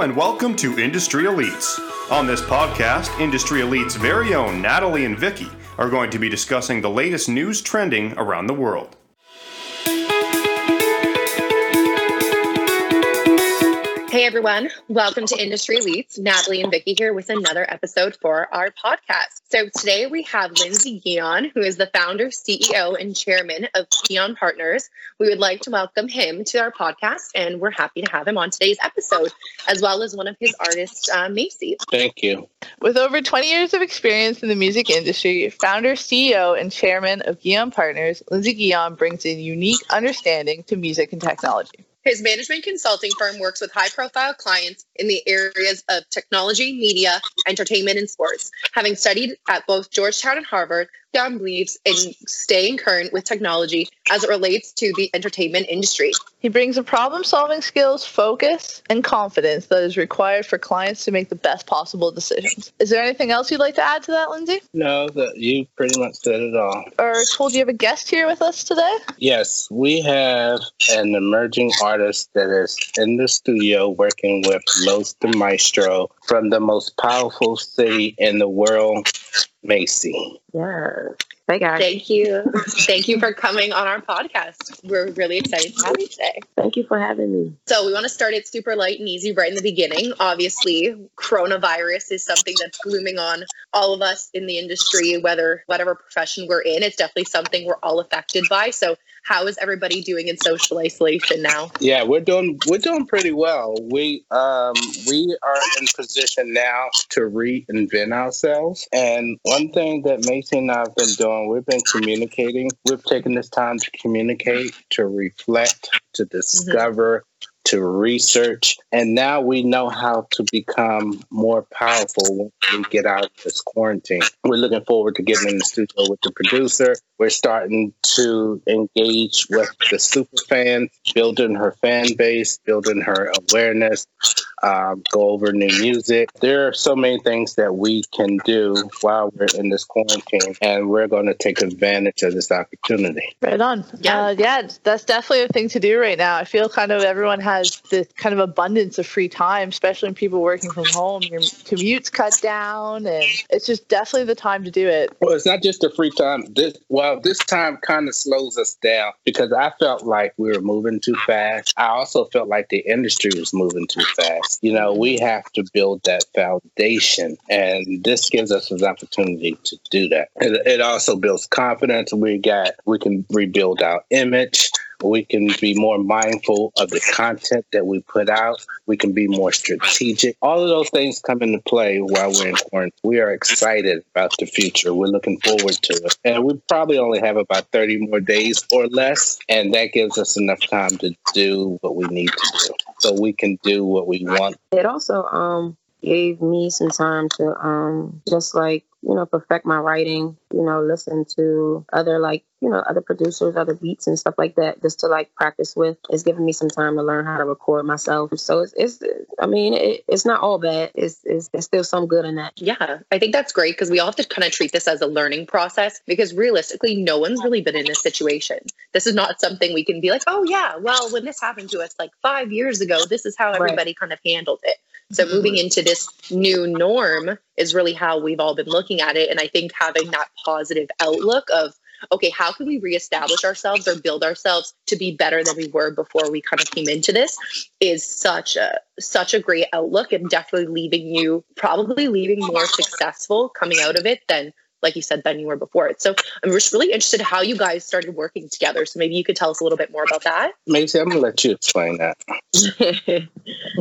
And welcome to Industry Elites. On this podcast, Industry Elites' very own Natalie and Vicky are going to be discussing the latest news trending around the world. Hey everyone, welcome to Industry Elites. Natalie and Vicky here with another episode for our podcast. So today we have Lindsay Guion, who is the founder, CEO, and chairman of Guion Partners. We would like to welcome him to our podcast, and we're happy to have him on today's episode, as well as one of his artists, uh, Macy. Thank you. With over 20 years of experience in the music industry, founder, CEO, and chairman of Guion Partners, Lindsay Guion brings a unique understanding to music and technology. His management consulting firm works with high profile clients in the areas of technology, media, entertainment, and sports. Having studied at both Georgetown and Harvard, John believes in staying current with technology as it relates to the entertainment industry. He brings the problem solving skills, focus, and confidence that is required for clients to make the best possible decisions. Is there anything else you'd like to add to that, Lindsay? No, that you pretty much said it all. Or told you have a guest here with us today? Yes, we have an emerging artist that is in the studio working with Los Da Mystro from the most powerful city in the world, Macy. Yeah. Hey guys. Thank you. Thank you for coming on our podcast. We're really excited to have you today. Thank you for having me. So, we want to start it super light and easy right in the beginning. Obviously, coronavirus is something that's glooming on all of us in the industry, whether whatever profession we're in. It's definitely something we're all affected by. So, how is everybody doing in social isolation now? Yeah, we're doing we're doing pretty well. We um we are in position now to reinvent ourselves. And one thing that Macy and I have been doing, we've been communicating. We've taken this time to communicate, to reflect, to discover, to research, and now we know how to become more powerful when we get out of this quarantine. We're looking forward to getting in the studio with the producer. We're starting to engage with the super fans, building her fan base, building her awareness, um, go over new music. There are so many things that we can do while we're in this quarantine, and we're going to take advantage of this opportunity. Right on. Yeah. Uh, yeah, that's definitely a thing to do right now. I feel kind of everyone has this kind of abundance of free time, especially when people working from home. Your commute's cut down, and it's just definitely the time to do it. Well, it's not just the free time. This well, this time kind of slows us down because I felt like we were moving too fast. I also felt like the industry was moving too fast. You know, we have to build that foundation, and this gives us an opportunity to do that. It, also builds confidence. We got we can rebuild our image. We can be more mindful of the content that we put out. We can be more strategic. All of those things come into play while we're in quarantine. We are excited about the future. We're looking forward to it. And we probably only have about 30 more days or less. And that gives us enough time to do what we need to do. So we can do what we want. It also um gave me some time to um just like you know perfect my writing you know listen to other like you know other producers other beats and stuff like that just to like practice with it's giving me some time to learn how to record myself so it's, it's i mean it, it's not all bad it's, it's there's still some good in that Yeah, I think that's great because we all have to kind of treat this as a learning process because realistically, no one's really been in this situation. This is not something we can be like, oh, yeah, well, when this happened to us like five years ago, this is how Right. everybody kind of handled it. So moving into this new norm is really how we've all been looking at it. And I think having that positive outlook of, okay, how can we reestablish ourselves or build ourselves to be better than we were before we kind of came into this is such a such a great outlook and definitely leaving you probably leaving more successful coming out of it than like you said than you were before it. So I'm just really interested how you guys started working together. So maybe you could tell us a little bit more about that. Macy, I'm going to let you explain that.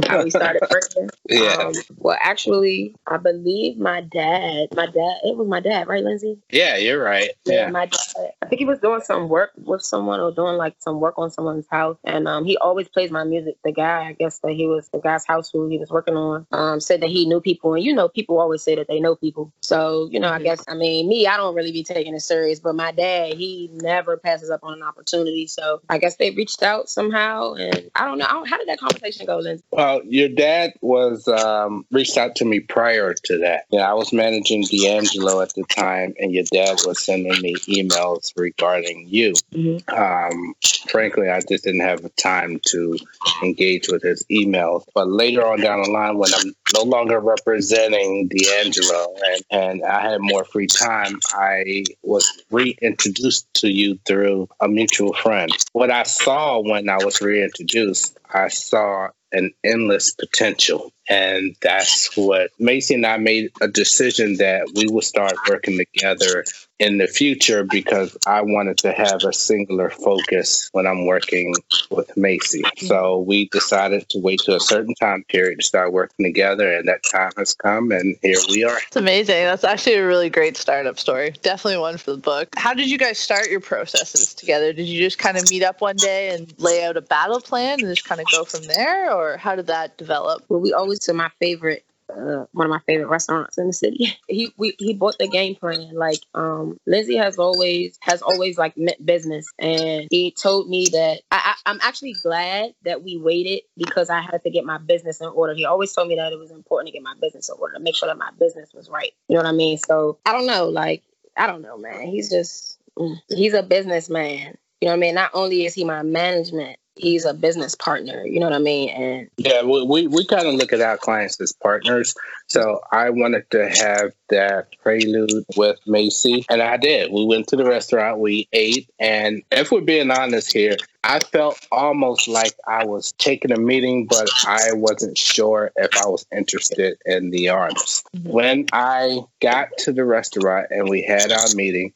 how we started working Yeah. um, well actually i believe my dad my dad it was my dad right lindsay yeah, you're right. Yeah. my dad. I think he was doing some work with someone or doing like some work on someone's house. And um, he always plays my music. The guy, I guess that he was the guy's house who he was working on, um, said that he knew people. And you know, people always say that they know people. So, you know, I Mhm. guess, I mean, mean, me, I don't really be taking it serious, but my dad, he never passes up on an opportunity. So I guess they reached out somehow, and I don't know. I don't, how did that conversation go, Lindsay? Well, your dad was um, reached out to me prior to that. Yeah, I was managing D'Angelo at the time, and your dad was sending me emails regarding you. Mm-hmm. Um, frankly, I just didn't have the time to engage with his emails. But later on down the line, when I'm no longer representing D'Angelo and, and I had more free time, I was reintroduced to you through a mutual friend. What I saw when I was reintroduced, I saw an endless potential. And that's what Macy and I made a decision that we would start working together in the future because I wanted to have a singular focus when I'm working with Macy. So we decided to wait to a certain time period to start working together, and that time has come, and here we are. It's amazing. That's actually a really great startup story. Definitely one for the book. How did you guys start your processes together? Did you just kind of meet up one day and lay out a battle plan and just kind of go from there, or how did that develop? Well, we always to my favorite uh, one of my favorite restaurants in the city. He we, he bought the game plan. Like um, Lindsay has always has always like meant business, and he told me that I, I, I'm actually glad that we waited because I had to get my business in order. He always told me that it was important to get my business in order to make sure that my business was right. You know what I mean? So I don't know. Like I don't know, man. He's just mm, he's a businessman. You know what I mean? Not only is he my management, he's a business partner. You know what I mean? And Yeah, we, we, we kind of look at our clients as partners. So I wanted to have that prelude with Macy, and I did. We went to the restaurant, we ate, and if we're being honest here, I felt almost like I was taking a meeting, but I wasn't sure if I was interested in the artist. Mm-hmm. When I got to the restaurant and we had our meeting,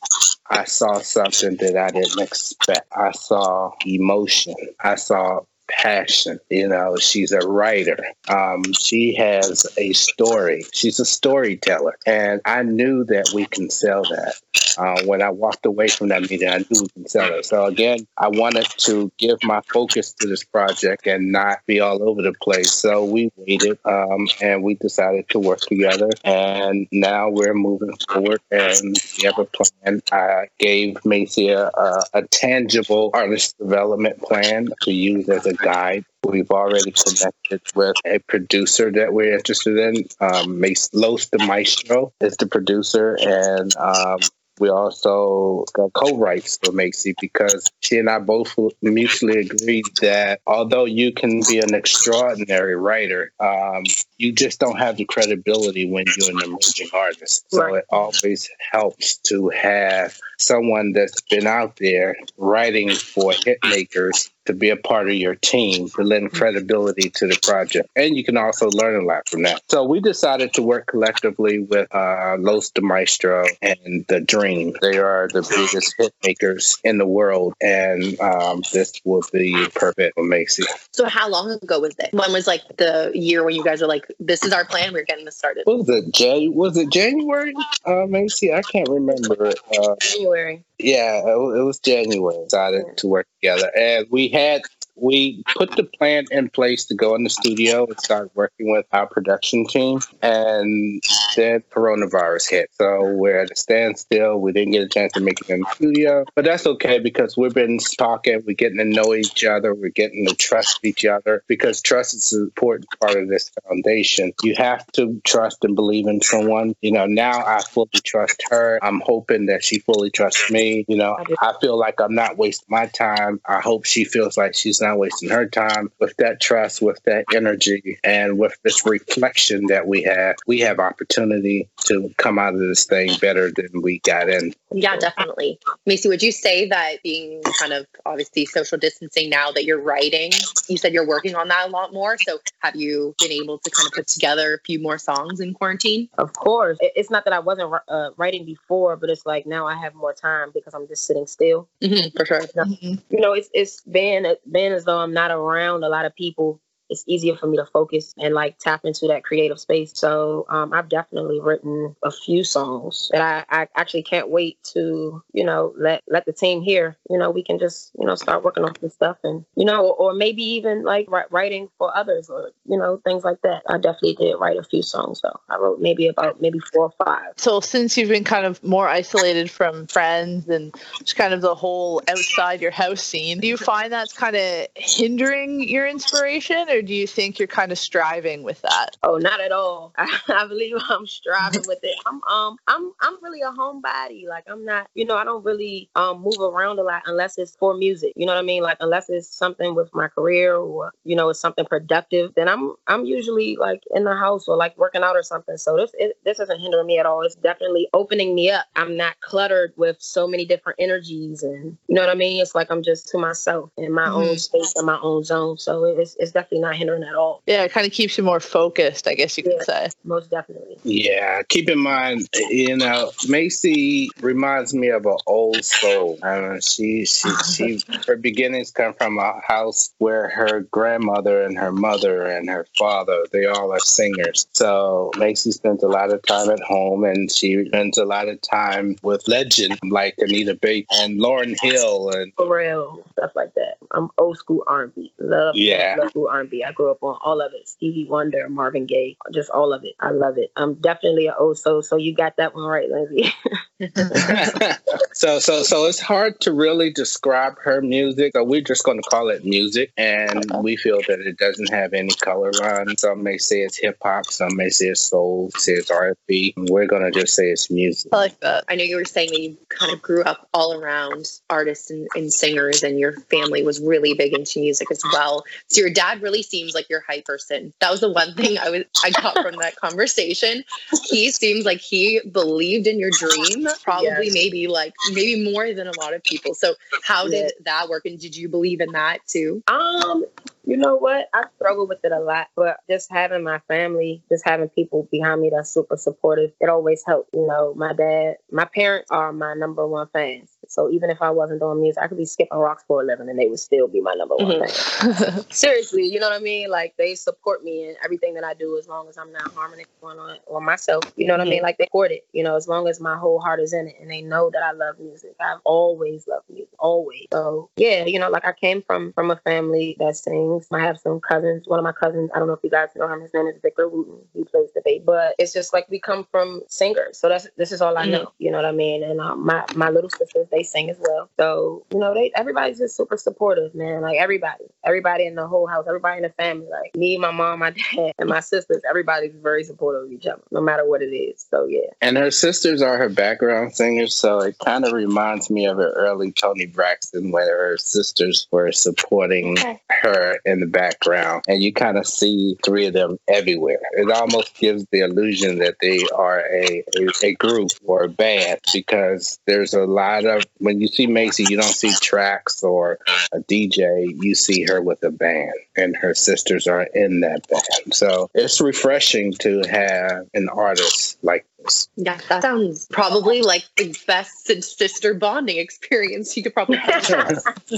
I saw something that I didn't expect. I saw emotion. I saw passion. You know, she's a writer. Um, she has a story. She's a storyteller. And I knew that we can sell that. Uh, when I walked away from that meeting, I knew we can sell it. So again, I wanted to give my focus to this project and not be all over the place. So we waited um, and we decided to work together. And now we're moving forward and we have a plan. I gave Macy a, a, tangible artist development plan to use as a guide. We've already connected with a producer that we're interested in. Um, Mace Los Da Mystro is the producer, and um, we also got co-writes for Macy because she and I both mutually agreed that although you can be an extraordinary writer, um, you just don't have the credibility when you're an emerging artist. So Right. it always helps to have someone that's been out there writing for hit makers to be a part of your team to lend credibility to the project. And you can also learn a lot from that. So we decided to work collectively with uh, Los Da Mystro and The Dream. They are the biggest hit makers in the world. And um, this will be perfect for Macy. So how long ago was this? When was like the year when you guys were like, "This is our plan. We're getting this started." What was it? Jan- was it January, uh, Macy? I can't remember. Uh, January. Yeah, it was January. Decided to work together, and we had we put the plan in place to go in the studio and start working with our production team, and then coronavirus hit. So we're at a standstill. We didn't get a chance to make it in the studio, but that's okay because we've been talking. We're getting to know each other. We're getting to trust each other because trust is an important part of this foundation. You have to trust and believe in someone. You know, now I fully trust her. I'm hoping that she fully trusts me. You know, I feel like I'm not wasting my time. I hope she feels like she's not wasting her time. With that trust, with that energy, and with this reflection that we have, we have opportunity to come out of this thing better than we got in. Yeah, definitely. Macy, would you say that being kind of obviously social distancing now that you're writing, you said you're working on that a lot more. So have you been able to kind of put together a few more songs in quarantine? Of course. It's not that I wasn't uh, writing before, but it's like now I have more time because I'm just sitting still. hmm for sure. Mhm. You know, it's it's been been as though I'm not around a lot of people. It's easier for me to focus and like tap into that creative space. So um, I've definitely written a few songs that I, I actually can't wait to, you know, let let the team hear. You know, we can just, you know, start working on some stuff and, you know, or, maybe even like writing for others or, you know, things like that. I definitely did write a few songs though. I wrote maybe about maybe four or five. So since you've been kind of more isolated from friends and just kind of the whole outside your house scene, do you find that's kind of hindering your inspiration or do you think you're kind of striving with that? Oh, not at all. I, I believe I'm striving with it. I'm um I'm I'm really a homebody. Like I'm not, you know, I don't really um move around a lot unless it's for music. You know what I mean? Like unless it's something with my career or you know it's something productive, then I'm I'm usually like in the house or like working out or something. So this it, this isn't hindering me at all. It's definitely opening me up. I'm not cluttered with so many different energies and you know what I mean. It's like I'm just to myself in my mm-hmm. own space in my own zone. So it's it's definitely not hindering at all. Yeah, it kind of keeps you more focused, I guess you could yeah, say. Most definitely. Yeah, keep in mind, you know, Macy reminds me of an old soul. Uh, she, she, she, her beginnings come from a house where her grandmother and her mother and her father, they all are singers. So Macy spends a lot of time at home and she spends a lot of time with legends like Anita Baker and Lauryn Hill and for real stuff like that. I'm old school R&B. Love, yeah. love school R&B. I grew up on all of it. Stevie Wonder, Marvin Gaye, just all of it. I love it. I'm definitely an old soul. So you got that one right, Lindsay. so so so it's hard to really describe her music. So we're just going to call it music, and we feel that it doesn't have any color line. Some may say it's hip hop, some may say it's soul, say it's R and B. We're going to just say it's music. I like that. I know you were saying that you kind of grew up all around artists and, and singers, and your family was really big into music as well. So your dad really seems like your hype person. That was the one thing I was I got from that conversation. He seems like he believed in your dream probably yes. maybe like maybe more than a lot of people. So how did that work and did you believe in that too? Um you know what? I struggle with it a lot, but just having my family, just having people behind me that's super supportive, it always helped. You know, my dad, my parents are my number one fans. So even if I wasn't doing music, I could be skipping rocks for a living and they would still be my number one mm-hmm. fan. Seriously, you know what I mean? Like they support me in everything that I do as long as I'm not harming anyone on, or myself. You know what mm-hmm. I mean? Mm-hmm. Like they support it, you know, as long as my whole heart is in it and they know that I love music. I've always loved music, always. So yeah, you know, like I came from from a family that sings. I have some cousins. One of my cousins, I don't know if you guys know him, his name is Victor Wooten. He plays the bass. But it's just like we come from singers. So that's this is all I mm-hmm. know. You know what I mean? And um, my my little sisters, they sing as well. So, you know, they everybody's just super supportive, man. Like everybody. Everybody in the whole house, everybody in the family. Like me, my mom, my dad, and my sisters, everybody's very supportive of each other, no matter what it is. So yeah. And her sisters are her background singers, so it kind of reminds me of her early Toni Braxton where her sisters were supporting okay. her in the background. And you kind of see three of them everywhere. It almost gives the illusion that they are a, a, a group or a band because there's a lot of when you see Macy, you don't see tracks or a DJ. You see her with a band, and her sisters are in that band. So it's refreshing to have an artist like. Yeah, that sounds probably like the best sister bonding experience you could probably have.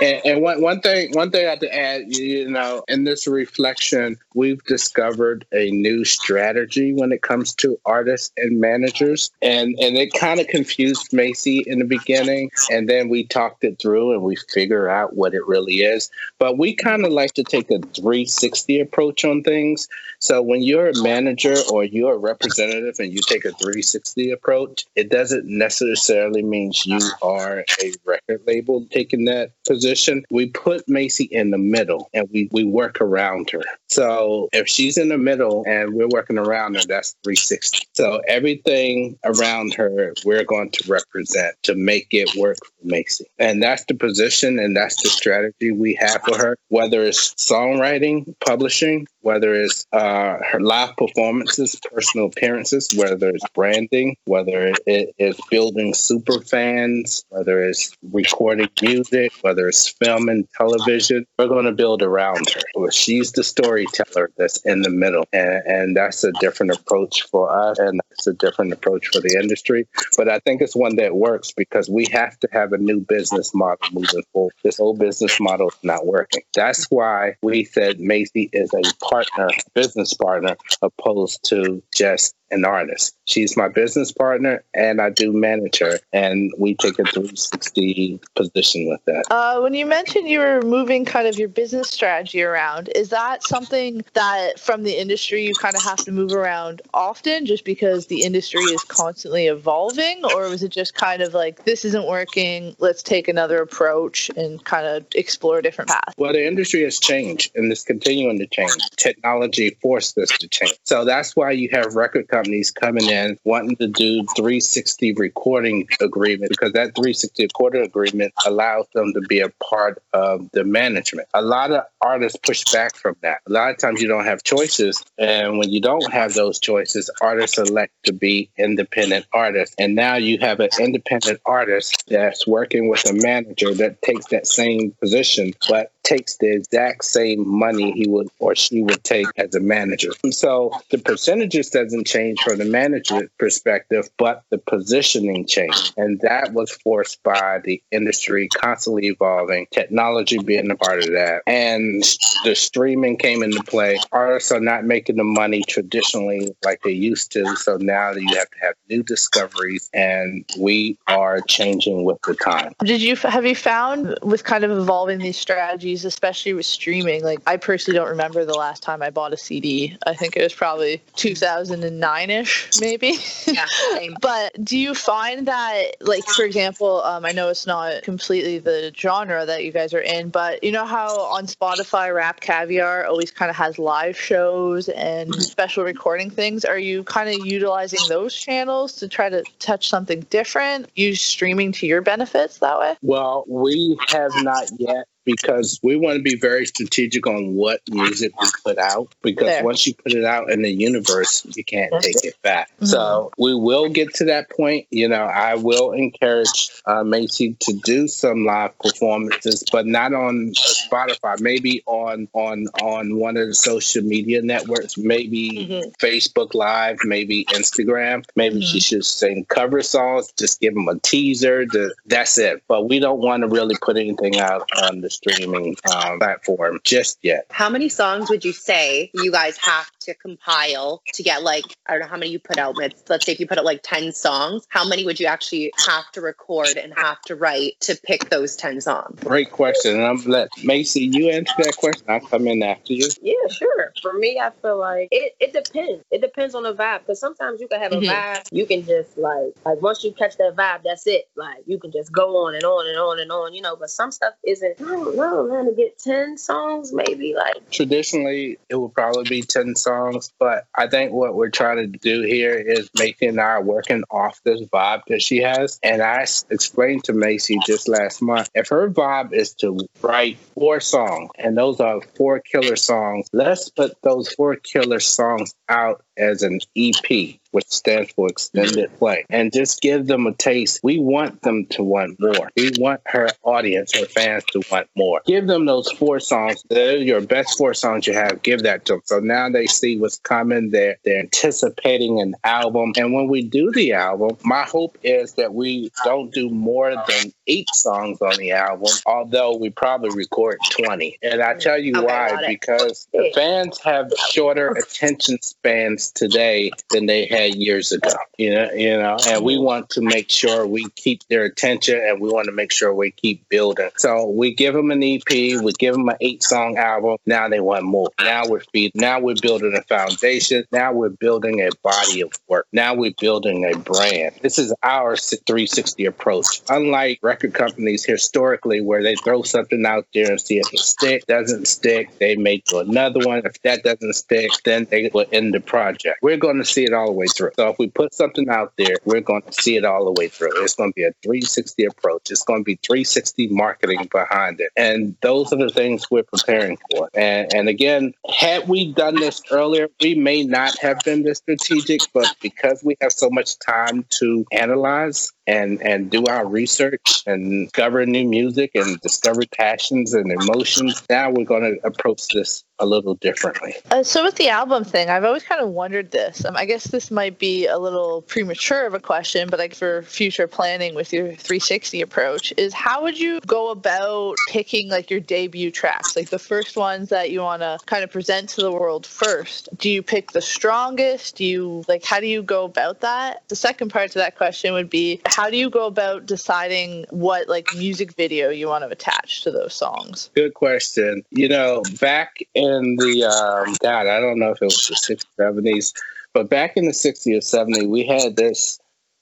and, and one one thing one thing I have to add, you know, in this reflection, we've discovered a new strategy when it comes to artists and managers, and and it kind of confused Macy in the beginning, and then we talked it through and we figure out what it really is. But we kind of like to take a 360 approach on things. So when you're a manager or you're a representative and you take a 360 approach, it doesn't necessarily mean you are a record label taking that position. We put Macy in the middle and we, we work around her. So if she's in the middle and we're working around her, that's 360. So everything around her, we're going to represent to make it work for Macy. And that's the position and that's the strategy we have for her, whether it's songwriting, publishing, whether it's uh, her live performances, personal appearances, whether it's branding, whether it is building super fans, whether it's recording music, whether it's film and television. We're going to build around her. She's the storyteller that's in the middle, and, and that's a different approach for us, and it's a different approach for the industry. But I think it's one that works because we have to have a new business model moving forward. This old business model is not working. That's why we said Macy is a partner, business partner, opposed to just an artist. She's my business partner, and I do manage her, and we take a 360 position with that. Uh, when you mentioned you were moving kind of your business strategy around, is that something that from the industry you kind of have to move around often just because the industry is constantly evolving? Or was it just kind of like, this isn't working, let's take another approach and kind of explore a different path? Well, the industry has changed and it's continuing to change. Technology forced us to change. So that's why you have record companies companies coming in wanting to do 360 recording agreement because that 360 recording agreement allows them to be a part of the management. A lot of artists push back from that. A lot of times you don't have choices. And when you don't have those choices, artists elect to be independent artists. And now you have an independent artist that's working with a manager that takes that same position, but takes the exact same money he would or she would take as a manager. So the percentages doesn't change from the management perspective, but the positioning changed. And that was forced by the industry constantly evolving, technology being a part of that. And the streaming came into play. Artists are not making the money traditionally like they used to. So now you have to have new discoveries and we are changing with the time. Did you have you found with kind of evolving these strategies, especially with streaming? Like I personally don't remember the last time I bought a CD. I think it was probably 2009 ish, maybe. Yeah. Same. but do you find that, like, for example, um, I know it's not completely the genre that you guys are in, but you know how on Spotify, Rap Caviar always kind of has live shows and special recording things? Are you kind of utilizing those channels to try to touch something different? Use streaming to your benefits that way? Well, we have not yet because we want to be very strategic on what music we put out because Fair. once you put it out in the universe you can't take it back Mhm. so we will get to that point you know i will encourage uh, macy to do some live performances but not on spotify maybe on on on one of the social media networks maybe Mhm. facebook live maybe instagram maybe she should sing cover songs just give them a teaser to, that's it but we don't want to really put anything out on the streaming um, platform just yet. How many songs would you say you guys have to compile to get like I don't know how many you put out with let's say if you put out like 10 songs, how many would you actually have to record and have to write to pick those 10 songs? great question and i'm gonna let macy you answer that question i'll come in after you Yeah, sure. For me, I feel like it, it depends. It depends on the vibe. Because sometimes you can have a Mhm. vibe, you can just like like once you catch that vibe, that's it. Like you can just go on and on and on and on, you know. But some stuff isn't. I don't know, man. To get ten songs, maybe like traditionally it would probably be 10 songs but i think what we're trying to do here is i are working off this vibe that she has. And I explained to macy just last month if her vibe is to write four songs and those are four killer songs let's put those four killer songs out as an ep which stands for extended play. And just give them a taste. We want them to want more. We want her audience her fans to want more. Give them those four songs. They're your best four songs you have. Give that to them so now they see what's coming. They're, they're anticipating an album. And when we do the album my hope is that we don't do more than eight songs on the album although we probably record 20 and i tell you Okay, why because the fans have shorter attention spans today than they had years ago you know you know and we mm-hmm. want to make sure we keep their attention and we want to make sure we keep building. So we give them an ep we give them an eight song album now they want more. Now we're feed now we're building a foundation now we're building a body of work now we're building a brand. This is our 360 approach. Unlike record record companies historically where they throw something out there and see if it stick, doesn't stick, they may do another one. If that doesn't stick, then they will end the project. We're going to see it all the way through. So if we put something out there, we're going to see it all the way through. It's going to be a 360 approach. It's going to be 360 marketing behind it. And those are the things we're preparing for. And, and again, had we done this earlier, we may not have been this strategic, but because we have so much time to analyze and and do our research and discover new music and discover passions and emotions. Now we're going to approach this a little differently. Uh, so with the album thing, I've always kind of wondered this. Um, I guess this might be a little premature of a question, but like for future planning with your 360 approach, is how would you go about picking like your debut tracks, like the first ones that you want to kind of present to the world first? Do you pick the strongest? Do you like how do you go about that? The second part to that question would be how do you go about deciding what like music video you want to attach to those songs? Good question. You know, back in in the um, God, I don't know if it was the 60s, 70s, but back in the 60s or 70s, we had this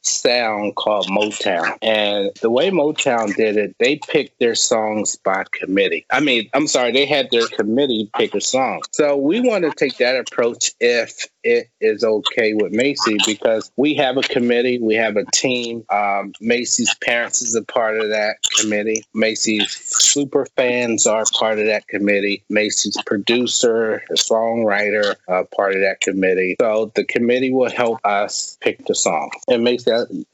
sound called Motown. And the way Motown did it, they picked their songs by committee. I mean, I'm sorry, they had their committee pick a song. So we want to take that approach if it is okay with Macy because we have a committee, we have a team. Um, Macy's parents is a part of that committee. Macy's super fans are part of that committee. Macy's producer, songwriter, uh, part of that committee. So the committee will help us pick the song. And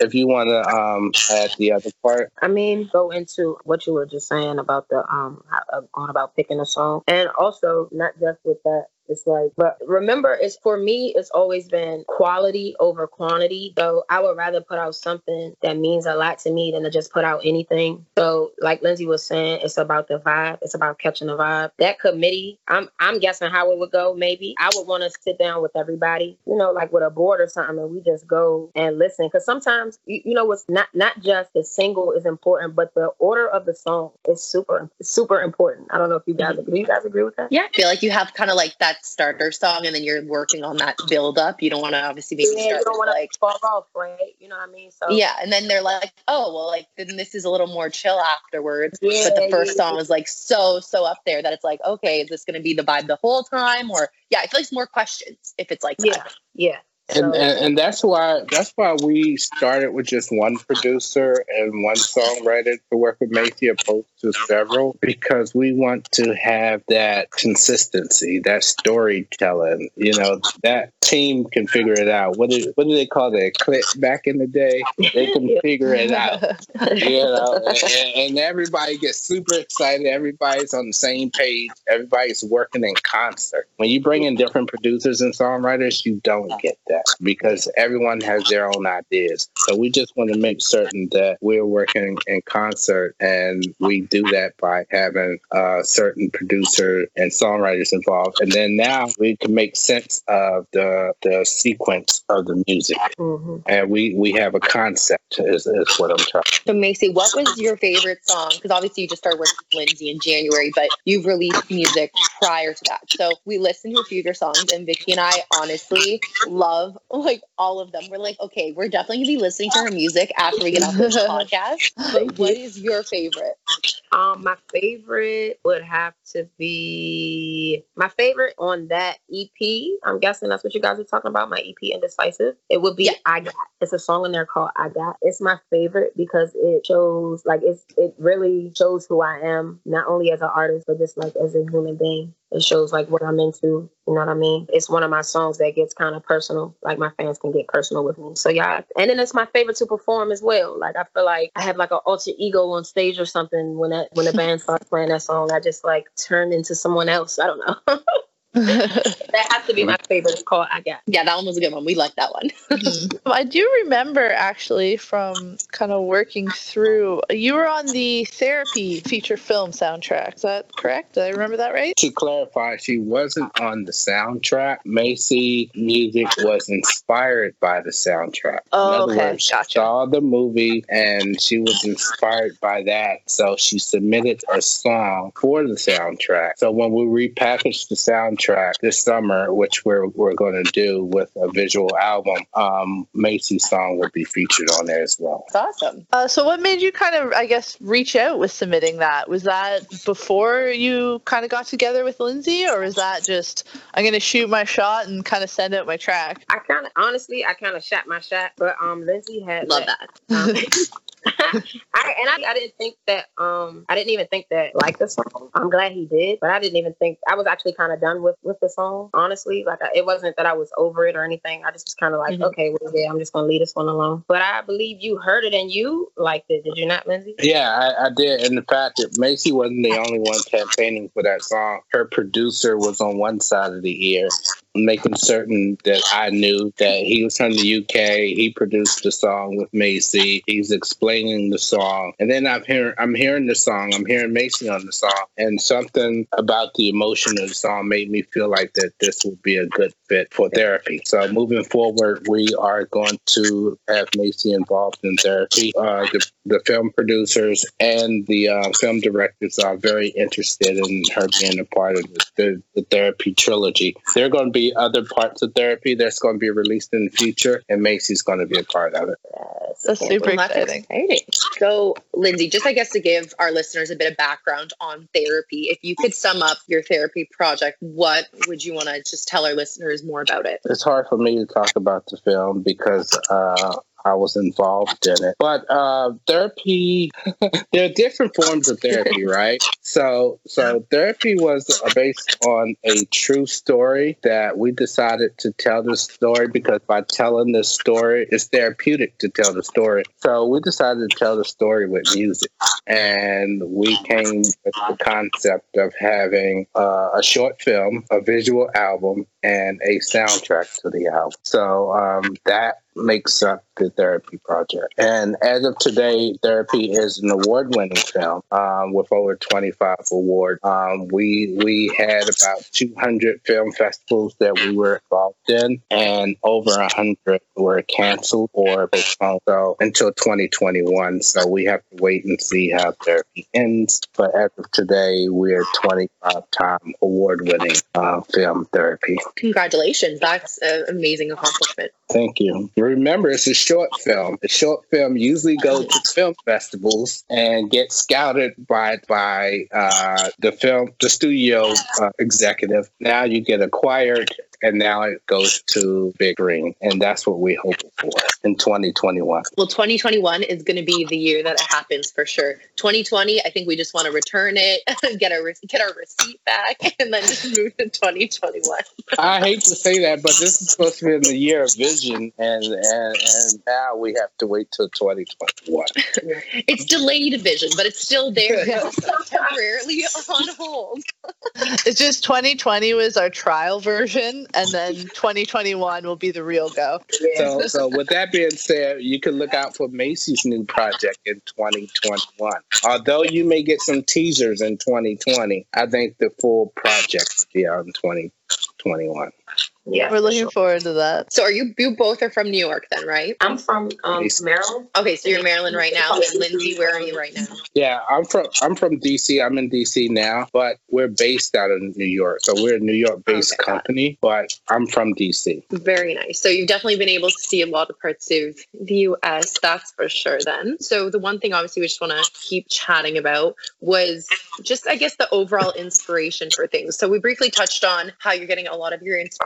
If you want to um, add the other part. I mean, go into what you were just saying about the um, uh, going about picking a song, and also not just with that, it's like, but remember, it's for me, it's always been quality over quantity. So I would rather put out something that means a lot to me than to just put out anything. So, like Lindsay was saying, it's about the vibe. It's about catching the vibe. That committee, I'm I'm guessing how it would go. Maybe I would want to sit down with everybody, you know, like with a board or something, and we just go and listen. Because sometimes, you, you know, what's not not just the single is important, but the order of the song is super super important. I don't know if you guys mm-hmm. agree. You guys agree with that? Yeah, I feel like you have kind of like that that starter song and then you're working on that build up. You don't want to obviously make yeah, don't want like fall off, right? You know what I mean? So yeah, and then they're like, oh well, like then this is a little more chill afterwards. Yeah, but the first yeah, song was like so so up there that it's like, okay, is this going to be the vibe the whole time? Or yeah, I feel like it's more questions if it's like yeah, that. yeah. And, and, and that's why that's why we started with just one producer and one songwriter to work with Macy opposed to several because we want to have that consistency, that storytelling. You know, that team can figure it out. What do what do they call that clip back in the day? They can figure it out. You know, and, and everybody gets super excited. Everybody's on the same page. Everybody's working in concert. When you bring in different producers and songwriters, you don't get that that because everyone has their own ideas. So we just want to make certain that we're working in concert, and we do that by having a certain producer and songwriters involved. And then now we can make sense of the the sequence of the music, mm-hmm. and we we have a concept. Is, is what I'm trying. So Macy, what was your favorite song? Because obviously you just started working with Lindsay in January, but you've released music prior to that. So we listened to a few of your songs, and Vicky and I honestly love love like all of them. We're like, okay, we're definitely gonna be listening to her music after we get off this podcast. But what is your favorite? Um, my favorite would have to be my favorite on that EP. I'm guessing that's what you guys are talking about. My EP, Indecisive. It would be yeah. I Got. It's a song in there called I Got. It's my favorite because it shows like it's it really shows who I am, not only as an artist but just like as a human being. It shows like what I'm into. You know what I mean? It's one of my songs that gets kind of personal. Like my fans can get personal with me. So yeah, and then it's my favorite to perform as well. Like I feel like I have like an alter ego on stage or something when that when the band starts playing that song. I just like turn into someone else. I don't know. that has to be my favorite call I got. Yeah, that one was a good one. We like that one. mm-hmm. I do remember actually from kind of working through. You were on the therapy feature film soundtrack. Is that correct? Did I remember that right? To clarify, she wasn't on the soundtrack. Macy music was inspired by the soundtrack. Oh, okay. Words, gotcha. saw the movie and she was inspired by that. So she submitted a song for the soundtrack. So when we repackaged the soundtrack soundtrack this summer, which we're we're going to do with a visual album. Um, Macy's song will be featured on there as well. That's awesome. Uh, so, what made you kind of, I guess, reach out with submitting that? Was that before you kind of got together with Lindsay, or was that just I'm going to shoot my shot and kind of send out my track? I kind of honestly, I kind of shot my shot, but um, Lindsay had Love that. that. Um, I, and I, I didn't think that um I didn't even think that like the song. I'm glad he did, but I didn't even think I was actually kind of done with with the song. Honestly, like I, it wasn't that I was over it or anything. I just was kind of like, Mhm. okay, well, yeah, I'm just gonna leave this one alone. But I believe you heard it and you liked it. Did you not, Lindsay? Yeah, I, I did. And the fact that Macy wasn't the only one campaigning for that song, her producer was on one side of the ear, making certain that I knew that he was from the UK. He produced the song with Macy. He's explaining the song, and then I'm hearing I'm hearing the song. I'm hearing Macy on the song, and something about the emotion of the song made me feel like that this would be a good fit for therapy. So moving forward, we are going to have Macy involved in therapy. Uh, the, the film producers and the uh, film directors are very interested in her being a part of the, the, the therapy trilogy. There are going to be other parts of therapy that's going to be released in the future, and Macy's going to be a part of it. That's super Well, that's exciting. Exciting. So, Lindsay, just I guess to give our listeners a bit of background on therapy, if you could sum up your therapy project, what would you want to just tell our listeners more about it? It's hard for me to talk about the film because uh, I was involved in it. But uh, therapy, there are different forms of therapy, right? So, so therapy was based on a true story that we decided to tell the story because by telling the story, it's therapeutic to tell the story. So we decided to tell the story with music, and we came with the concept of having uh, a short film, a visual album, and a soundtrack to the album. So um, that makes up the therapy project. And as of today, therapy is an award-winning film um, with over 25 awards. Um, we we had about 200 film festivals that we were involved in, and over 100 were canceled or postponed. So until 2021. So we have to wait and see how therapy ends. But as of today, we're 25-time award-winning uh, film therapy. Congratulations. That's an amazing accomplishment. Thank you. Remember, it's a short film. A short film usually goes to film festivals and gets scouted by by uh, the film, the studio uh, executive. Now you get acquired, and now it goes to big ring, and that's what we hope for in 2021. Well, 2021 is going to be the year that it happens for sure. 2020, I think we just want to return it, get our re- get our receipt back, and then just move to 2021. I hate to say that, but this is supposed to be in the year of vision, and and and now we have to wait till 2021. It's delayed vision, but it's still there, temporarily on hold. It's just 2020 was our trial version, and then 2021 will be the real go. So, so with that being said, you can look out for Macy's new project in 2021. Although you may get some teasers in 2020, I think the full project will be out in 2021. Yeah, We're looking sure. forward to that. So, are you you both are from New York then, right? I'm from um, Maryland. Okay, so you're in Maryland right now, and Lindsay, where are you right now? Yeah, I'm from I'm from DC. I'm in DC now, but we're based out of New York. So we're a New York-based Okay. company, but I'm from DC. Very nice. So you've definitely been able to see a lot of parts of the US, that's for sure then. So the one thing obviously we just want to keep chatting about was just I guess the overall inspiration for things. So we briefly touched on how you're getting a lot of your inspiration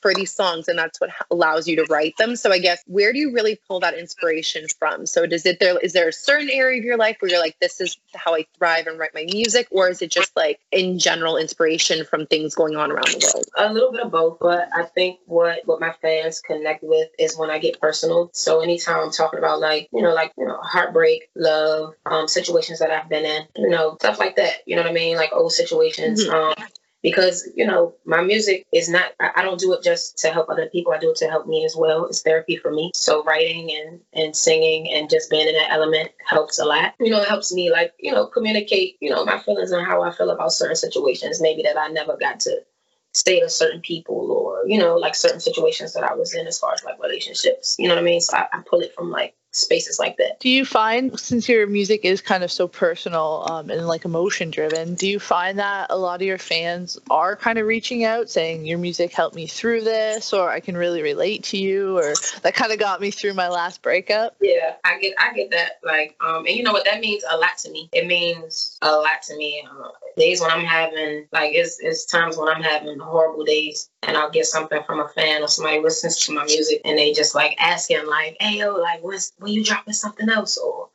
for these songs and that's what allows you to write them. So I guess where do you really pull that inspiration from? So does it there is there a certain area of your life where you're like this is how I thrive and write my music or is it just like in general inspiration from things going on around the world? A little bit of both, but I think what what my fans connect with is when I get personal. So anytime I'm talking about like you know like you know heartbreak, love, um, situations that I've been in, you know stuff like that. You know what I mean? Like old situations. Um, because you know my music is not. I, don't do it just to help other people. I do it to help me as well. It's therapy for me. So writing and and singing and just being in that element helps a lot. You know, it helps me like you know communicate. You know my feelings and how I feel about certain situations. Maybe that I never got to say to certain people or you know like certain situations that i was in as far as like relationships you know what i mean so i, I pull it from like spaces like that. Do you find, since your music is kind of so personal um, and like emotion driven, do you find that a lot of your fans are kind of reaching out saying, Your music helped me through this, or I can really relate to you, or that kind of got me through my last breakup? Yeah, I get I get that. Like, um, and you know what that means a lot to me. It means a lot to me. Uh, days when I'm having like it's it's times when I'm having horrible days and I'll get something from a fan or somebody listens to my music and they just like asking like, hey yo, like when's when you dropping something else or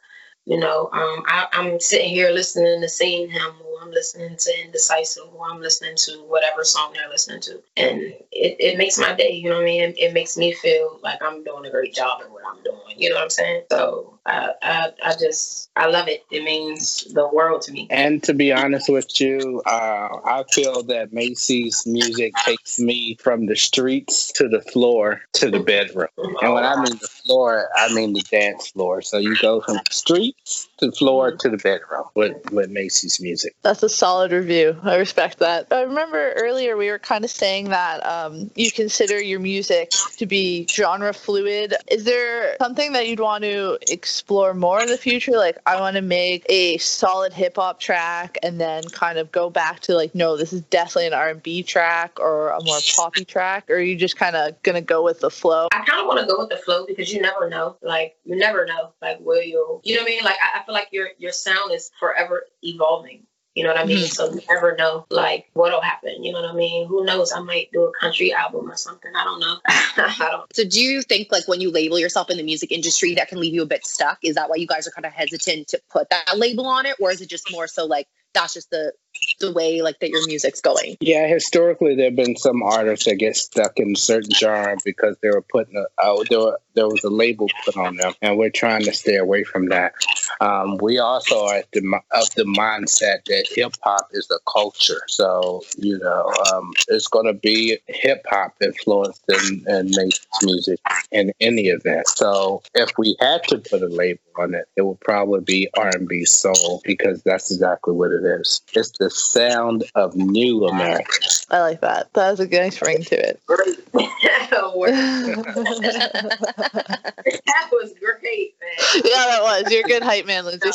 you know, um, I, am sitting here listening to seeing Him, or I'm listening to Indecisive, or I'm listening to whatever song they're listening to. And it, it makes my day, you know what I mean? It, it makes me feel like I'm doing a great job in what I'm doing, you know what I'm saying? So I, I, I just, I love it. It means the world to me. And to be honest with you, uh, I feel that Macy's music takes me from the streets to the floor to the bedroom. And when I mean the floor, I mean the dance floor. So you go from the street to the floor to the bedroom with, with Macy's music. That's a solid review. I respect that. I remember earlier we were kind of saying that um, you consider your music to be genre fluid. Is there something that you'd want to explore more in the future? Like, I want to make a solid hip hop track and then kind of go back to like, no, this is definitely an R&B track or a more poppy track, or are you just kind of gonna go with the flow? I kind of want to go with the flow because you never know. Like, you never know. Like, will you'll, you know what I mean? Like, I, I feel like your your sound is forever evolving. You know what I mean? Mm-hmm. So you never know like what'll happen. You know what I mean? Who knows? I might do a country album or something. I don't know. I don't. So do you think like when you label yourself in the music industry that can leave you a bit stuck? Is that why you guys are kind of hesitant to put that label on it? Or is it just more so like that's just the the way like that your music's going. Yeah, historically there have been some artists that get stuck in certain genre because they were putting a there, were, there was a label put on them, and we're trying to stay away from that. Um, we also are the, of the mindset that hip hop is a culture, so you know um, it's going to be hip hop influenced in, in music in any event. So if we had to put a label on it, it would probably be R and B soul because that's exactly what it is. It's the sound of new America. I like that. That has a nice ring to it. that was great, man. Yeah, that was. You're a good hype man, Lindsay.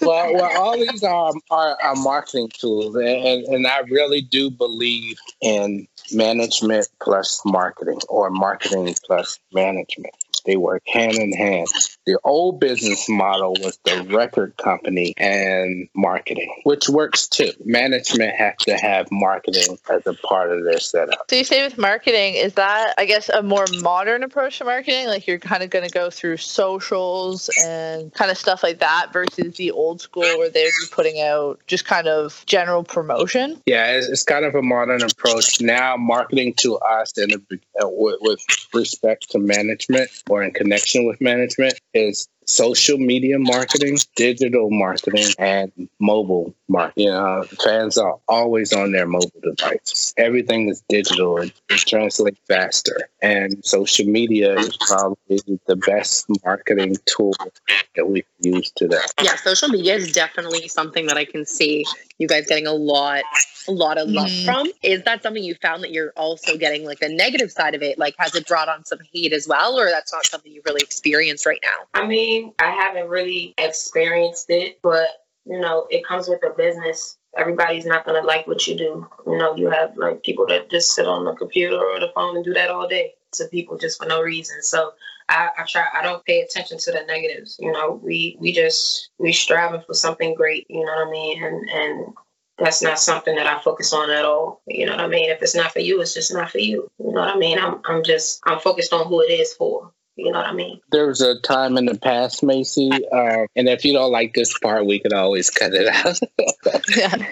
well, well, all these are, are, are marketing tools, and, and I really do believe in management plus marketing or marketing plus management. They work hand in hand. The old business model was the record company and marketing, which works too. Management has to have marketing as a part of their setup. So you say with marketing, is that I guess a more modern approach to marketing? Like you're kind of going to go through socials and kind of stuff like that versus the old school where they'd be putting out just kind of general promotion? Yeah, it's, it's kind of a modern approach. Now marketing to us and with, with respect to management or in connection with management is social media marketing, digital marketing, and mobile marketing. You know, fans are always on their mobile devices. Everything is digital and it translates faster. And social media is probably the best marketing tool that we can use today. Yeah, social media is definitely something that I can see you guys getting a lot a lot of love mm. from. Is that something you found that you're also getting like the negative side of it? Like has it brought on some hate as well, or that's not something you've really experienced right now? I mean, I haven't really experienced it, but you know, it comes with the business. Everybody's not gonna like what you do. You know, you have like people that just sit on the computer or the phone and do that all day to people just for no reason. So I, I, try I don't pay attention to the negatives. You know, we we just we striving for something great, you know what I mean? And and that's not something that I focus on at all. You know what I mean? If it's not for you, it's just not for you. You know what I mean? I'm I'm just I'm focused on who it is for. You know what I mean? There was a time in the past, Macy, uh, and if you don't like this part, we can always cut it out.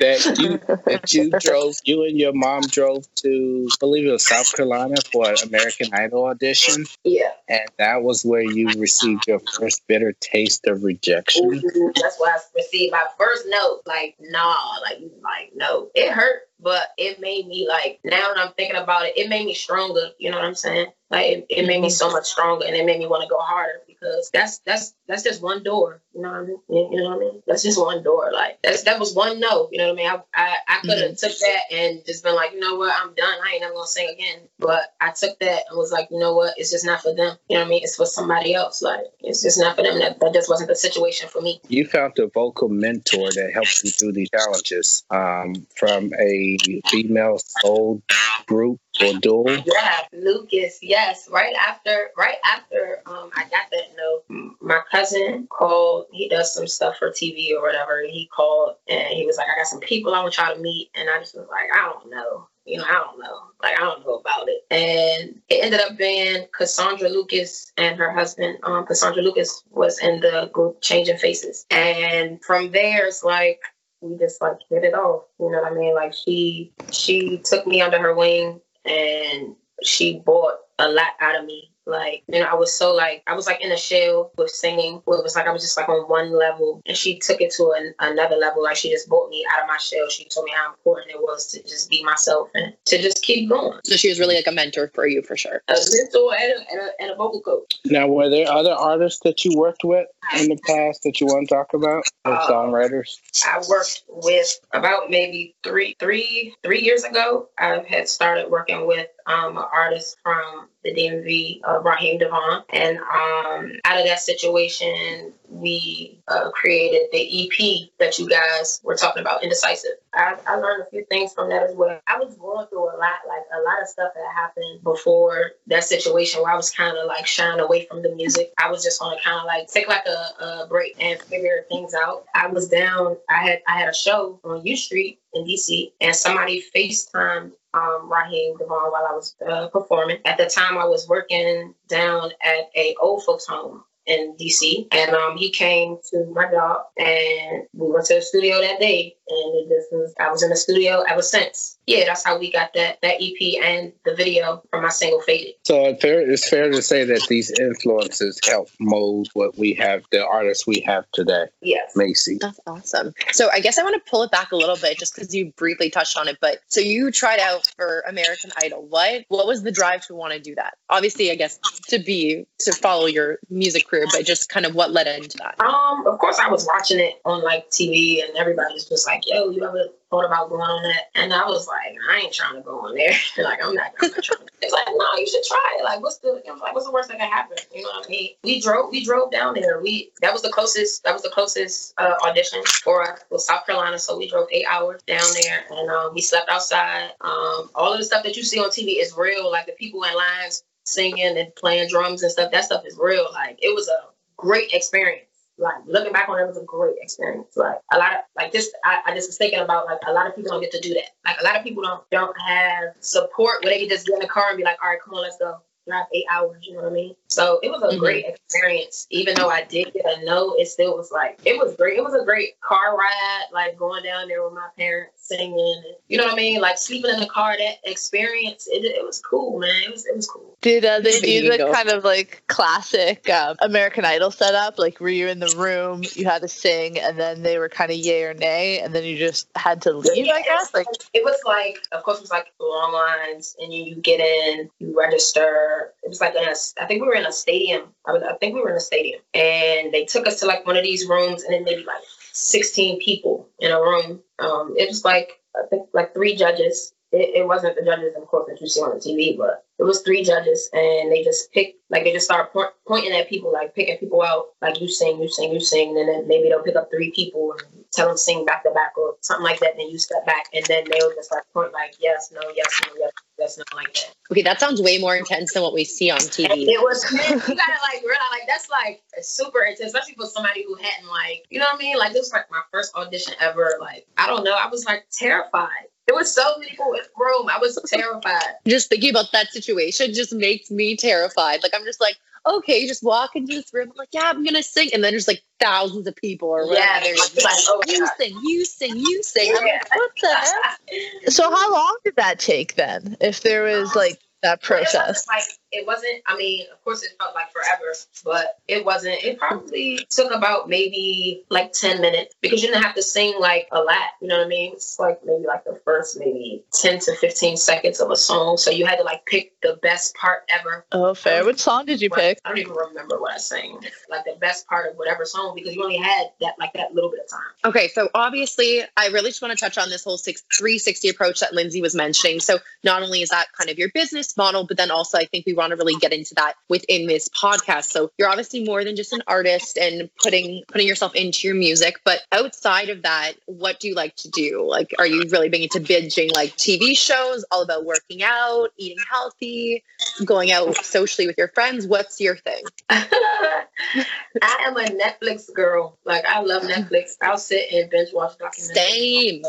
that you that you drove, you and your mom drove to, I believe it was South Carolina for an American Idol audition. Yeah, and that was where you received your first bitter taste of rejection. Mm-hmm. That's why I received my first note. Like, nah, like, like no, it hurt but it made me like now that I'm thinking about it, it made me stronger. You know what I'm saying? Like it, it made me so much stronger, and it made me want to go harder because that's that's that's just one door. You know what I mean? You, know what I mean? That's just one door. Like that's that was one no. You know what I mean? I I, I could have took that and just been like, you know what, I'm done. I ain't never gonna sing again. But I took that and was like, you know what, it's just not for them. You know what I mean? It's for somebody else. Like it's just not for them. That that just wasn't the situation for me. You found a vocal mentor that helped you through these challenges um, from a female soul group or duel. Yeah, Lucas. Yes, right after, right after um, I got that note, my cousin called. He does some stuff for TV or whatever. He called and he was like, "I got some people I want y'all to meet," and I just was like, "I don't know." You know, I don't know. Like, I don't know about it. And it ended up being Cassandra Lucas and her husband. Um, Cassandra Lucas was in the group Changing Faces. And from there, it's like, we just like hit it off. You know what I mean? Like she she took me under her wing and she bought a lot out of me. Like, you know, I was so like, I was like in a shell with singing. Where it was like, I was just like on one level. And she took it to an, another level. Like, she just brought me out of my shell. She told me how important it was to just be myself and to just keep going. So she was really like a mentor for you for sure. A mentor and a, and a, and a vocal coach. Now, were there other artists that you worked with in the past that you want to talk about? Or Uh, songwriters? I worked with about maybe three, three, three years ago. I had started working with um, an artist from the DMV, uh, Raheem DeVaughn, and um, out of that situation, we uh, created the EP that you guys were talking about, Indecisive. I, I learned a few things from that as well. I was going through a lot, like a lot of stuff that happened before that situation where I was kind of like shying away from the music. I was just going to kind of like take like a, a break and figure things out. I was down. I had I had a show on U Street in DC, and somebody FaceTimed um, Raheem DeVaughn while I was uh, performing. At the time, I was working down at a old folks home in DC, and um, he came to my job, and we went to the studio that day, and it just was. I was in the studio ever since. Yeah, that's how we got that that EP and the video from my single "Faded." So it's fair, it's fair to say that these influences help mold what we have, the artists we have today. Yes. Macy. That's awesome. So I guess I want to pull it back a little bit just because you briefly touched on it. But so you tried out for American Idol. What what was the drive to want to do that? Obviously, I guess to be to follow your music career, but just kind of what led into that. Um, of course, I was watching it on like TV, and everybody's just like, "Yo, you ever thought about going on that?" And I was like, "I ain't trying to go on there. like, I'm not, I'm not trying." It's like, "No, you should try it. Like, what's the, I'm like, what's the worst that can happen? You know what I mean?" We drove, we drove down there. We that was the closest, that was the closest uh, audition for us was South Carolina. So we drove eight hours down there, and um, we slept outside. Um, all of the stuff that you see on TV is real. Like the people in lines singing and playing drums and stuff. That stuff is real. Like it was a great experience. Like looking back on it, was a great experience. Like a lot of like this, I, I just was thinking about like a lot of people don't get to do that. Like a lot of people don't don't have support where they can just get in the car and be like, all right, come on, let's go. Drive eight hours, you know what I mean? So it was a Mhm. great experience. Even though I did get a no, it still was like it was great. It was a great car ride, like going down there with my parents singing, and, you know what I mean? Like sleeping in the car. That experience, it, it was cool, man. It was it was cool. Did uh, they do you the kind of like classic um, American Idol setup? Like, were you in the room, you had to sing, and then they were kind of yay or nay, and then you just had to leave, I guess? Like, it was like, of course, it was like long lines, and you, you get in, you register. It was like in a, I think we were in a stadium. I, was, I think we were in a stadium, and they took us to like one of these rooms, and then maybe like sixteen people in a room. Um, it was like I think like three judges. It, it wasn't the judges, of course, that you see on the TV, but it was three judges, and they just picked like they just started point, pointing at people, like picking people out, like you sing, you sing, you sing, and then maybe they'll pick up three people and tell them sing back to back or something like that. And then you step back, and then they'll just like point like yes, no, yes, no, yes, yes, no, like that. Okay, that sounds way more intense than what we see on And TV. it was you gotta like realize like that's like super intense, especially for somebody who hadn't like you know what I mean. Like this was like my first audition ever. Like I don't know, I was like terrified. There was so many people in the room. I was terrified. Just thinking about that situation just makes me terrified. Like I'm just like, okay, you just walk into this room. I'm like, yeah, I'm gonna sing, and then there's like thousands of people or whatever. Yeah, They're they're just like, oh you God. sing, you sing, you sing. I'm like, what the heck? so how long did that take then? If there was like that process? like it wasn't. I mean, of course, it felt like forever, but it wasn't. It probably took about maybe like ten minutes because you didn't have to sing like a lot. You know what I mean? It's like maybe like the first maybe ten to fifteen seconds of a song, so you had to like pick the best part ever. Oh, fair. Um, Which song did you pick? I don't even remember what I sang. Like the best part of whatever song because you only had that like that little bit of time. Okay, so obviously, I really just want to touch on this whole six, 360 approach that Lindsay was mentioning. So, not only is that kind of your business model, but then also I think we want to really get into that within this podcast. So, you're obviously more than just an artist and putting putting yourself into your music, but outside of that, what do you like to do? Like, are you really big into binging like TV shows, all about working out, eating healthy, going out socially with your friends? What's your thing? I am a Netflix girl. Like I love Netflix. I'll sit and binge watch documentaries Same.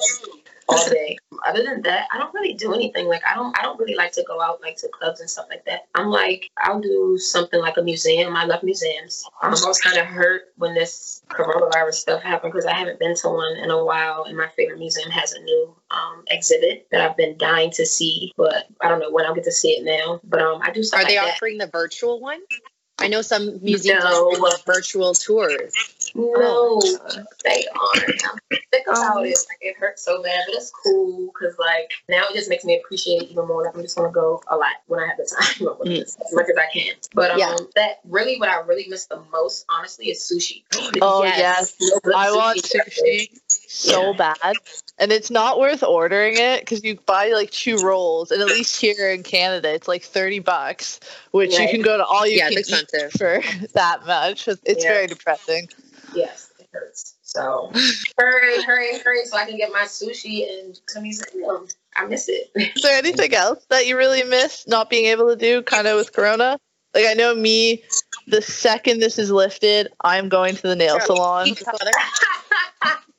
All day. Other than that, I don't really do anything. Like I don't I don't really like to go out like to clubs and stuff like that. I'm like I'll do something like a museum. I love museums. Um, I was always kind of hurt when this coronavirus stuff happened because I haven't been to one in a while, and my favorite museum has a new um, exhibit that I've been dying to see, but I don't know when I'll get to see it now. But um, I do stuff Are like they that. offering the virtual one? I know some museums No. offer virtual tours. No, they aren't. Think about it. Like it hurts so bad, but it's cool because like now it just makes me appreciate it even more. Like I'm just gonna go a lot when I have the time, as much as I can. But um, Yeah. that really what I really miss the most, honestly, is sushi. Oh, Yes. yes. I want sushi so bad. And it's not worth ordering it because you buy like two rolls, and at least here in Canada, it's like 30 bucks, which you can go to all you Yeah, can it's expensive. for that much. It's Yeah. very depressing. Yes, it hurts. So hurry, hurry, hurry, so I can get my sushi and museum. I miss it. Is there anything else that you really miss not being able to do kind of with Corona? Like, I know me, the second this is lifted, I'm going to the nail salon.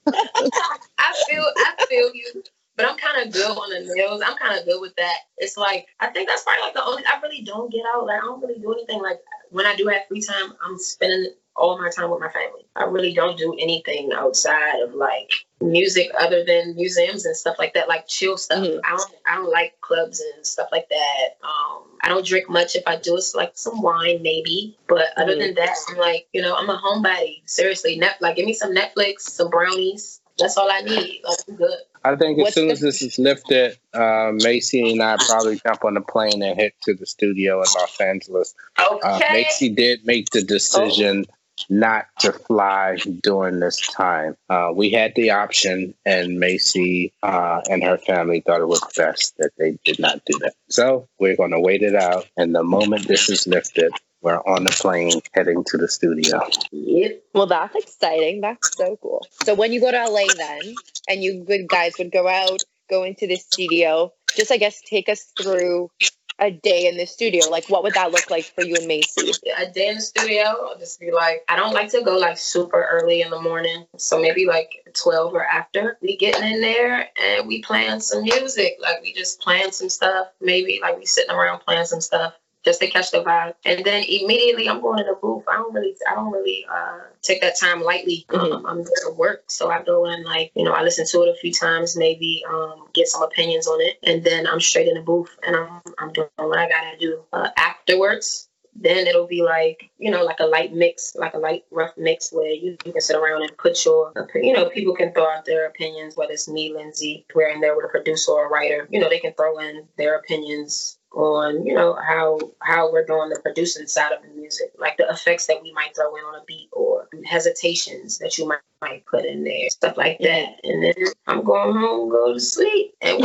I feel I feel you. But I'm kind of good on the nails. I'm kind of good with that. It's like I think that's probably like the only. I really don't get out. Like I don't really do anything. Like when I do have free time, I'm spending all my time with my family. I really don't do anything outside of like music, other than museums and stuff like that. Like chill stuff. Mhm. I don't. I don't like clubs and stuff like that. Um, I don't drink much. If I do, it's like some wine maybe. But other Mhm. than that, I'm like you know I'm a homebody. Seriously, net like give me some Netflix, some brownies. That's all I need. Like I'm good. I think as What's soon the- as this is lifted, uh, Macy and I probably jump on the plane and head to the studio in Los Angeles. Uh, Okay. Macy did make the decision not to fly during this time. Uh, we had the option, and Macy uh, and her family thought it was best that they did not do that. So we're going to wait it out. And the moment this is lifted, we're on the plane heading to the studio. Yep. Well, that's exciting. That's so cool. So when you go to LA then, and you good guys would go out, go into the studio, just I guess take us through a day in the studio. Like what would that look like for you and Macy? A day in the studio, I'll just be like, I don't like to go like super early in the morning. So maybe like 12 or after. We getting in there and we playing some music. Like we just playing some stuff. Maybe like we sitting around playing some stuff just to catch the vibe. And then immediately I'm going to the booth. I don't really, I don't really uh, take that time lightly. Um, I'm there to work, so I go in like, you know, I listen to it a few times, maybe um, get some opinions on it, and then I'm straight in the booth and I'm, I'm doing what I gotta do. Uh, afterwards, then it'll be like you know like a light mix like a light rough mix where you, you can sit around and put your you know people can throw out their opinions whether it's me lindsay we're in there with a producer or a writer you know they can throw in their opinions on you know how how we're doing the producing side of the music like the effects that we might throw in on a beat or hesitations that you might, might put in there stuff like that and then i'm going home go to sleep and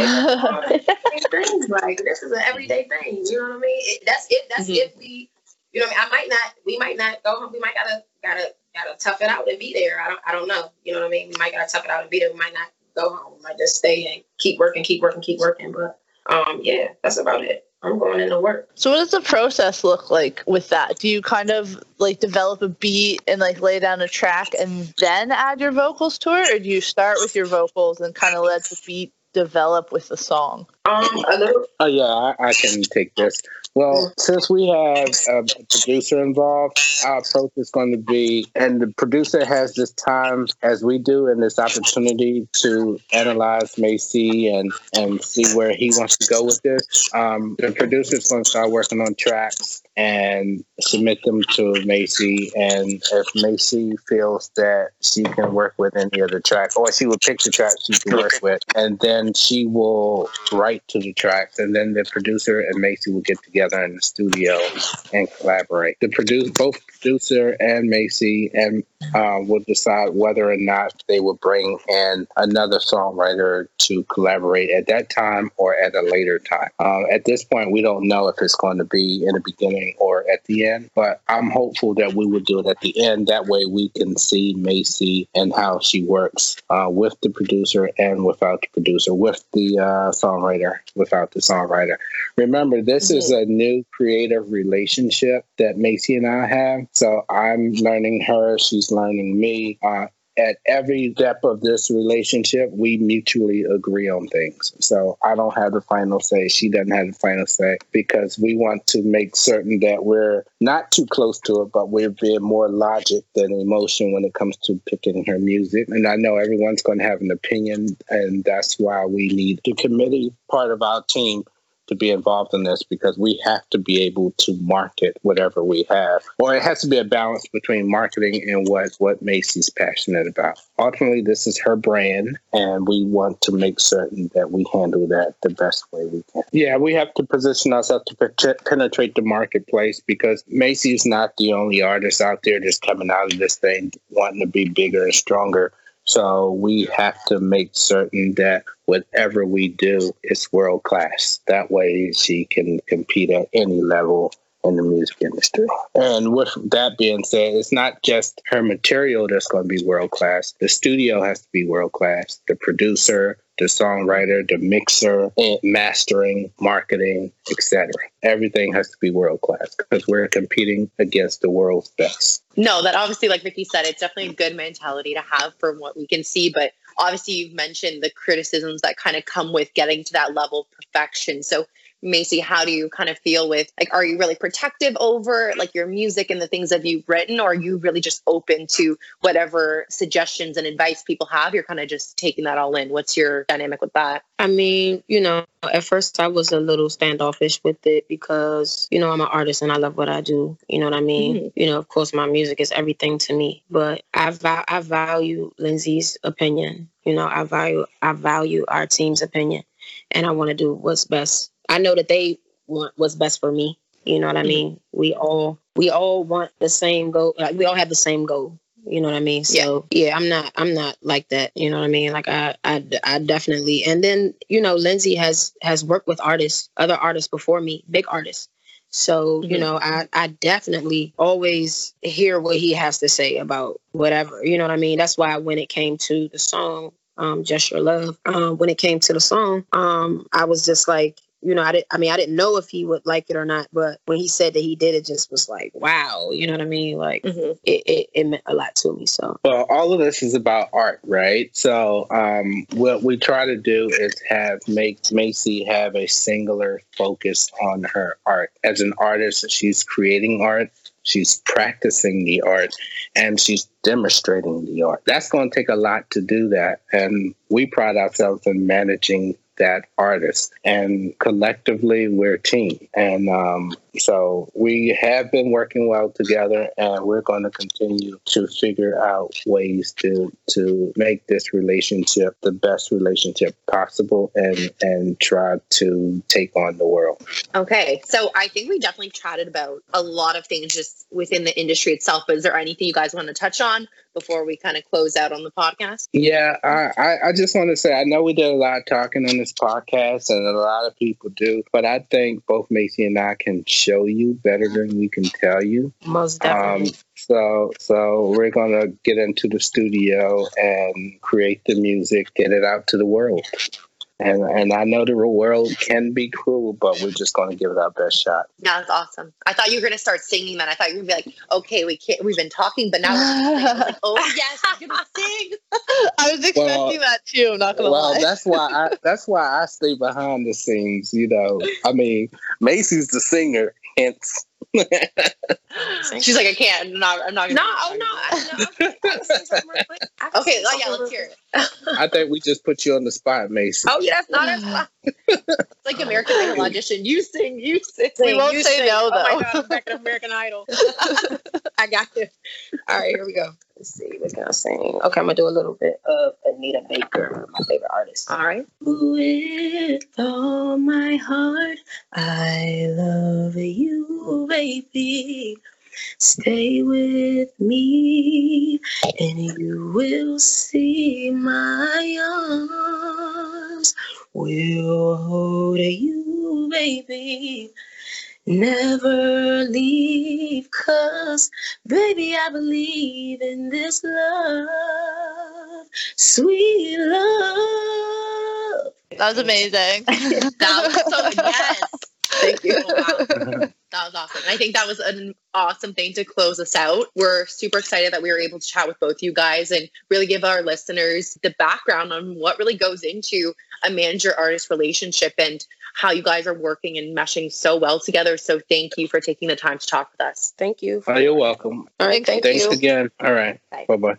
things like this is an everyday thing. You know what I mean? It, that's it. That's Mhm. if we, you know, what I mean, I might not. We might not go home. We might gotta gotta gotta tough it out and be there. I don't. I don't know. You know what I mean? We might gotta tough it out and be there. We might not go home. We might just stay and keep working, keep working, keep working. But um, yeah, that's about it. I'm going into work. So what does the process look like with that? Do you kind of like develop a beat and like lay down a track and then add your vocals to it, or do you start with your vocals and kind of let the beat develop with the song? Um, a little. Oh yeah, I, I can take this. Well, since we have a producer involved, our approach is going to be, and the producer has this time as we do, and this opportunity to analyze Macy and and see where he wants to go with this. Um, the producer is going to start working on tracks and submit them to Macy. And if Macy feels that she can work with any of the tracks, or she will pick the tracks she can work with, and then she will write to the tracks, and then the producer and Macy will get together in the studio and collaborate. The produce both producer and Macy and uh, will decide whether or not they will bring in another songwriter to collaborate at that time or at a later time. Uh, at this point, we don't know if it's going to be in the beginning or at the end, but I'm hopeful that we will do it at the end. That way, we can see Macy and how she works uh, with the producer and without the producer, with the uh, songwriter, without the songwriter. Remember, this mm-hmm. is a new creative relationship that Macy and I have. So I'm learning her, she's learning me. Uh, at every step of this relationship, we mutually agree on things. So I don't have the final say. She doesn't have the final say because we want to make certain that we're not too close to it, but we're being more logic than emotion when it comes to picking her music. And I know everyone's going to have an opinion, and that's why we need the committee part of our team to be involved in this because we have to be able to market whatever we have. Or it has to be a balance between marketing and what, what Macy's passionate about. Ultimately, this is her brand, and we want to make certain that we handle that the best way we can. Yeah, we have to position ourselves to penetrate the marketplace because Macy's not the only artist out there that's coming out of this thing wanting to be bigger and stronger. So we have to make certain that whatever we do is world class. That way she can compete at any level in the music industry. And with that being said, it's not just her material that's going to be world class. The studio has to be world class. The producer, the songwriter, the mixer, mastering, marketing, etc. Everything has to be world class because we're competing against the world's best. No, that obviously, like Vicky said, it's definitely a good mentality to have from what we can see. But obviously, you've mentioned the criticisms that kind of come with getting to that level of perfection. So Macy, how do you kind of feel with like, are you really protective over like your music and the things that you've written, or are you really just open to whatever suggestions and advice people have? You're kind of just taking that all in. What's your dynamic with that? I mean, you know, at first I was a little standoffish with it because, you know, I'm an artist and I love what I do. You know what I mean? Mm-hmm. You know, of course, my music is everything to me, but I, va- I value Lindsay's opinion. You know, I value I value our team's opinion, and I want to do what's best I know that they want what's best for me. You know what I mm-hmm. mean? We all we all want the same goal. Like we all have the same goal. You know what I mean? So yeah. yeah, I'm not I'm not like that. You know what I mean? Like I, I I definitely. And then you know, Lindsay has has worked with artists, other artists before me, big artists. So, mm-hmm. you know, I, I definitely always hear what he has to say about whatever. You know what I mean? That's why when it came to the song, um, Just Your Love, um, when it came to the song, um, I was just like, you know, I didn't, I mean, I didn't know if he would like it or not, but when he said that he did, it just was like, wow, you know what I mean? Like mm-hmm. it, it, it, meant a lot to me. So, well, all of this is about art, right? So, um, what we try to do is have make Macy have a singular focus on her art. As an artist, she's creating art. She's practicing the art and she's demonstrating the art. That's going to take a lot to do that. And we pride ourselves in managing that artist. And collectively, we're a team. And um, so we have been working well together, and we're going to continue to figure out ways to to make this relationship the best relationship possible, and and try to take on the world. Okay, so I think we definitely chatted about a lot of things just within the industry itself. But is there anything you guys want to touch on before we kind of close out on the podcast? Yeah, I, I just want to say I know we did a lot of talking on this podcast, and a lot of people do, but I think both Macy and I can show you better than we can tell you. Most definitely. Um, so, so we're gonna get into the studio and create the music, get it out to the world. And and I know the real world can be cruel, but we're just going to give it our best shot. Yeah, that's awesome. I thought you were gonna start singing. Then I thought you were gonna be like, okay, we can't. We've been talking, but now we're gonna sing. I was like, oh yes, you're gonna sing. I was expecting Well- that too. I'm not gonna Well, lie. Well, that's why I that's why I stay behind the scenes. You know, I mean, Macy's the singer, hence. She's like, I can't. I'm not. I'm not gonna. oh no, I, no. Okay, I can say something real quick. I can Okay, say oh, yeah, something let's hear it. I think we just put you on the spot, Macy. Oh yeah, that's not that's fine. It's like American Idol audition. You sing. You sing. We won't You say sing. no, Oh my though. god, I'm back at American Idol. I got you. All right, here we go. Let's see, what can I sing? Okay, I'm gonna do a little bit of Anita Baker, my favorite artist. All right. With all my heart, I love you, baby. Stay with me, and you will see my arms will hold you, baby. Never leave, cause baby, I believe in this love, sweet love. That was amazing. That was so yes. Thank you. Oh, wow. That was awesome. And I think that was an awesome thing to close us out. We're super excited that we were able to chat with both you guys and really give our listeners the background on what really goes into a manager artist relationship and how you guys are working and meshing so well together. So thank you for taking the time to talk with us. Thank you. Oh, you're welcome. All right, thank Thanks you. again. All right. Bye. Bye bye.